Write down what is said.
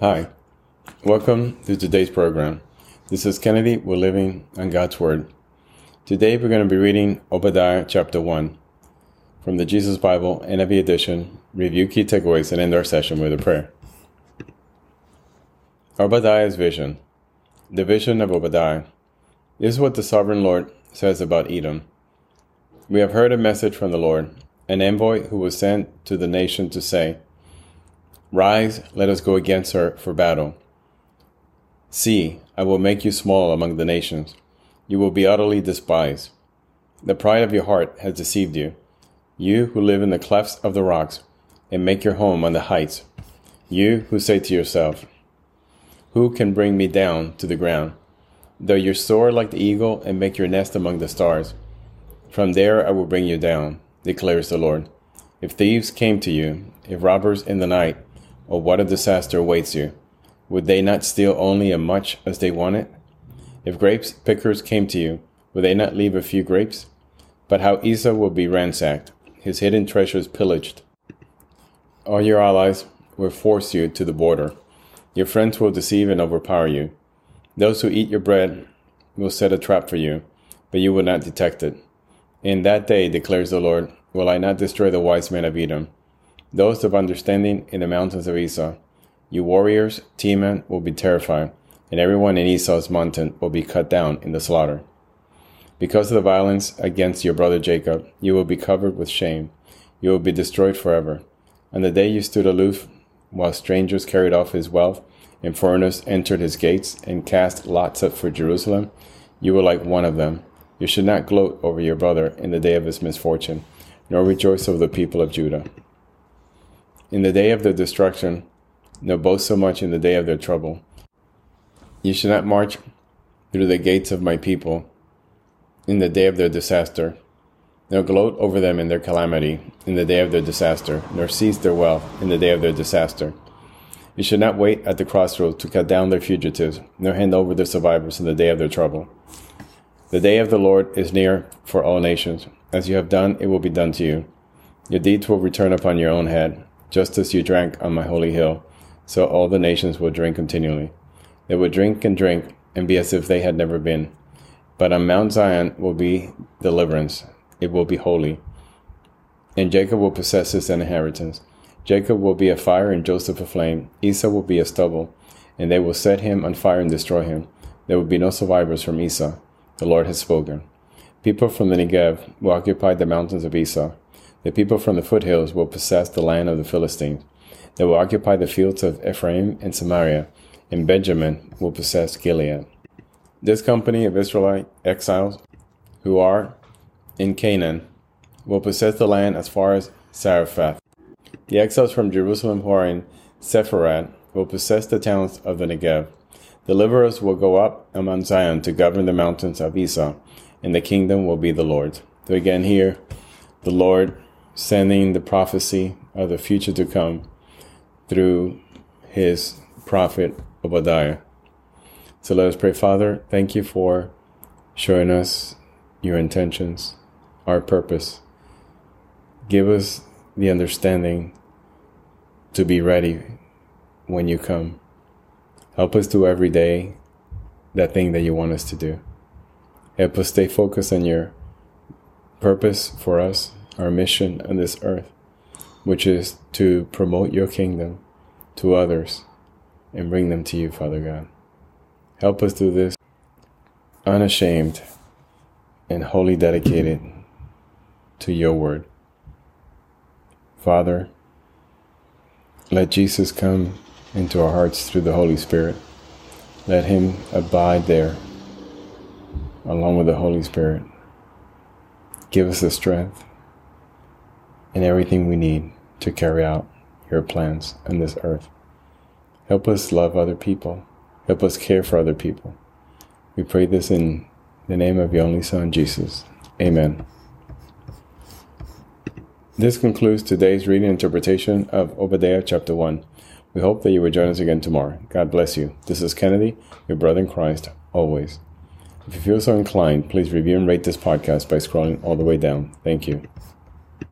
Hi, welcome to today's program. This is Kennedy. We're living on God's Word. Today we're going to be reading Obadiah chapter 1 from the Jesus Bible NIV edition, review key takeaways, and end our session with a prayer. Obadiah's vision. The vision of Obadiah. This is what the sovereign Lord says about Edom. We have heard a message from the Lord, an envoy who was sent to the nation to say, Rise, let us go against her for battle. See, I will make you small among the nations. You will be utterly despised. The pride of your heart has deceived you. You who live in the clefts of the rocks and make your home on the heights. You who say to yourself, Who can bring me down to the ground? Though you soar like the eagle and make your nest among the stars, from there I will bring you down, declares the Lord. If thieves came to you, if robbers in the night, or what a disaster awaits you. Would they not steal only as much as they wanted? If grapes pickers came to you, would they not leave a few grapes? But how Esau will be ransacked, his hidden treasures pillaged. All your allies will force you to the border. Your friends will deceive and overpower you. Those who eat your bread will set a trap for you, but you will not detect it. In that day, declares the Lord, will I not destroy the wise men of Edom those of understanding in the mountains of Esau. You warriors, Teman, will be terrified, and everyone in Esau's mountain will be cut down in the slaughter. Because of the violence against your brother Jacob, you will be covered with shame. You will be destroyed forever. On the day you stood aloof, while strangers carried off his wealth, and foreigners entered his gates and cast lots up for Jerusalem, you were like one of them. You should not gloat over your brother in the day of his misfortune, nor rejoice over the people of Judah in the day of their destruction, nor boast so much in the day of their trouble. You should not march through the gates of my people in the day of their disaster, nor gloat over them in their calamity in the day of their disaster, nor seize their wealth in the day of their disaster. You should not wait at the crossroads to cut down their fugitives, nor hand over their survivors in the day of their trouble. The day of the Lord is near for all nations. As you have done, it will be done to you. Your deeds will return upon your own head. Just as you drank on my holy hill, so all the nations will drink continually. They will drink and drink and be as if they had never been. But on Mount Zion will be deliverance, it will be holy. And Jacob will possess his inheritance. Jacob will be a fire and Joseph a flame. Esau will be a stubble, and they will set him on fire and destroy him. There will be no survivors from Esau. The Lord has spoken. People from the Negev will occupy the mountains of Esau. The people from the foothills will possess the land of the Philistines. They will occupy the fields of Ephraim and Samaria, and Benjamin will possess Gilead. This company of Israelite exiles who are in Canaan will possess the land as far as Zarephath. The exiles from Jerusalem who are in Sepharad will possess the towns of the Negev. Deliverers will go up among Zion to govern the mountains of Esau, and the kingdom will be the Lord's. So again, here, the Lord sending the prophecy of the future to come through his prophet Obadiah. So let us pray, Father, thank you for showing us your intentions, our purpose. Give us the understanding to be ready when you come. Help us do every day that thing that you want us to do. Help us stay focused on your purpose for us our mission on this earth, which is to promote your kingdom to others and bring them to you, Father God. Help us do this unashamed and wholly dedicated to your word. Father, let Jesus come into our hearts through the Holy Spirit. Let him abide there along with the Holy Spirit. Give us the strength and everything we need to carry out your plans on this earth. Help us love other people. Help us care for other people. We pray this in the name of your only Son, Jesus. Amen. This concludes today's reading interpretation of Obadiah chapter 1. We hope that you will join us again tomorrow. God bless you. This is Kennedy, your brother in Christ, always. If you feel so inclined, please review and rate this podcast by scrolling all the way down. Thank you.